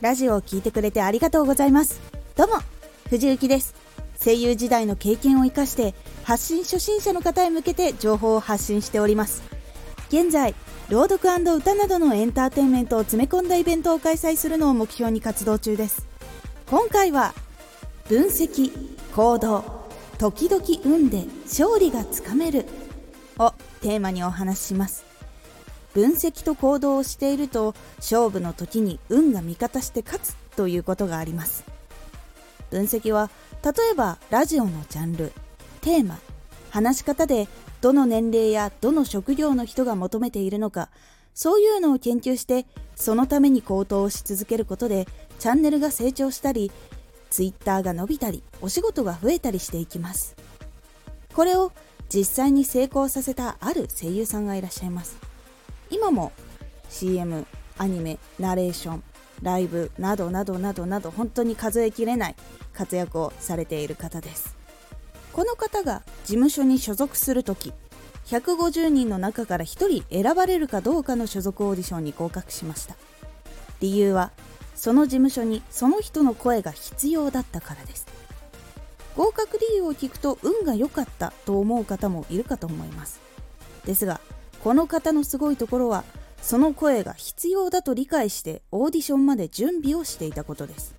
ラジオを聴いてくれてありがとうございます。どうも藤幸です。声優時代の経験を生かして発信初心者の方へ向けて情報を発信しております。現在朗読歌などのエンターテインメントを詰め込んだイベントを開催するのを目標に活動中です。今回は分析行動時々運で勝利がつかめるをテーマにお話しします。分析と行動をしていると勝負の時に運が味方して勝つということがあります。分析は例えばラジオのジャンルテーマ話し方でどの年齢やどの職業の人が求めているのかそういうのを研究してそのために行動をし続けることでチャンネルが成長したり Twitter が伸びたりお仕事が増えたりしていきます。これを実際に成功させたある声優さんがいらっしゃいます。今も CM アニメナレーションライブなどなどなどなど本当に数えきれない活躍をされている方です。この方が事務所に所属する時150人の中から1人選ばれるかどうかの所属オーディションに合格しました。理由はその事務所にその人の声が必要だったからです。合格理由を聞くと運が良かったと思う方もいるかと思います。ですがこの方のすごいところはその声が必要だと理解してオーディションまで準備をしていたことです。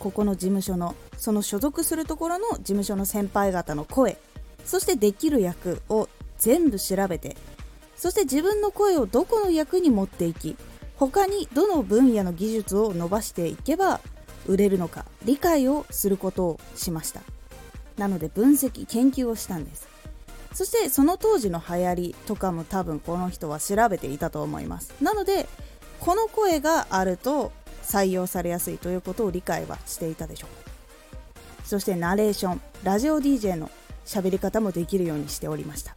ここの事務所のその所属するところの事務所の先輩方の声そしてできる役を全部調べてそして自分の声をどこの役に持っていき他にどの分野の技術を伸ばしていけば売れるのか理解をすることをしました。なので分析研究をしたんです。そしてその当時の流行りとかも多分この人は調べていたと思います。なのでこの声があると採用されやすいということを理解はしていたでしょう。そしてナレーションラジオ DJ の喋り方もできるようにしておりました。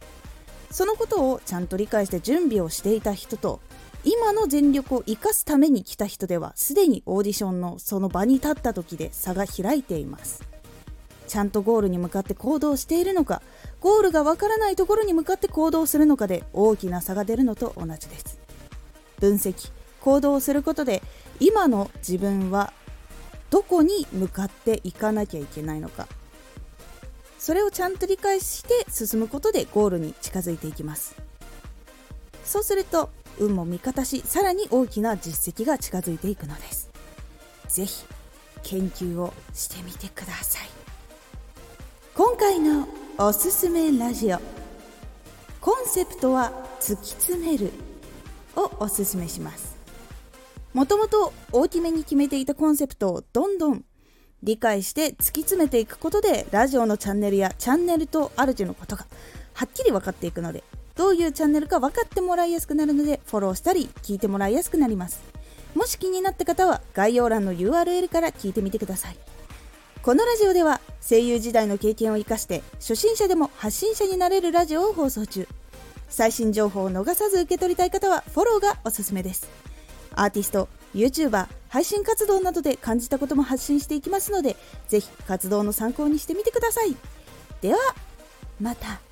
そのことをちゃんと理解して準備をしていた人と今の全力を生かすために来た人ではすでにオーディションのその場に立った時で差が開いています。ちゃんとゴールに向かって行動しているのかゴールがわからないところに向かって行動するのかで大きな差が出るのと同じです。分析行動することで今の自分はどこに向かっていかなきゃいけないのか。それをちゃんと理解して進むことでゴールに近づいていきます。そうすると運も味方しさらに大きな実績が近づいていくのです。是非研究をしてみてください。今回のおすすめラジオ。コンセプトは突き詰める。をおすすめします。もともと大きめに決めていたコンセプトをどんどん理解して突き詰めていくことでラジオのチャンネルやチャンネルとあるのことがはっきり分かっていくのでどういうチャンネルか分かってもらいやすくなるのでフォローしたり聞いてもらいやすくなります。もし気になった方は概要欄の URL から聞いてみてください。このラジオでは声優時代の経験を生かして初心者でも発信者になれるラジオを放送中。最新情報を逃さず受け取りたい方はフォローがおすすめです。アーティスト YouTuber 配信活動などで感じたことも発信していきますのでぜひ活動の参考にしてみてください。ではまた。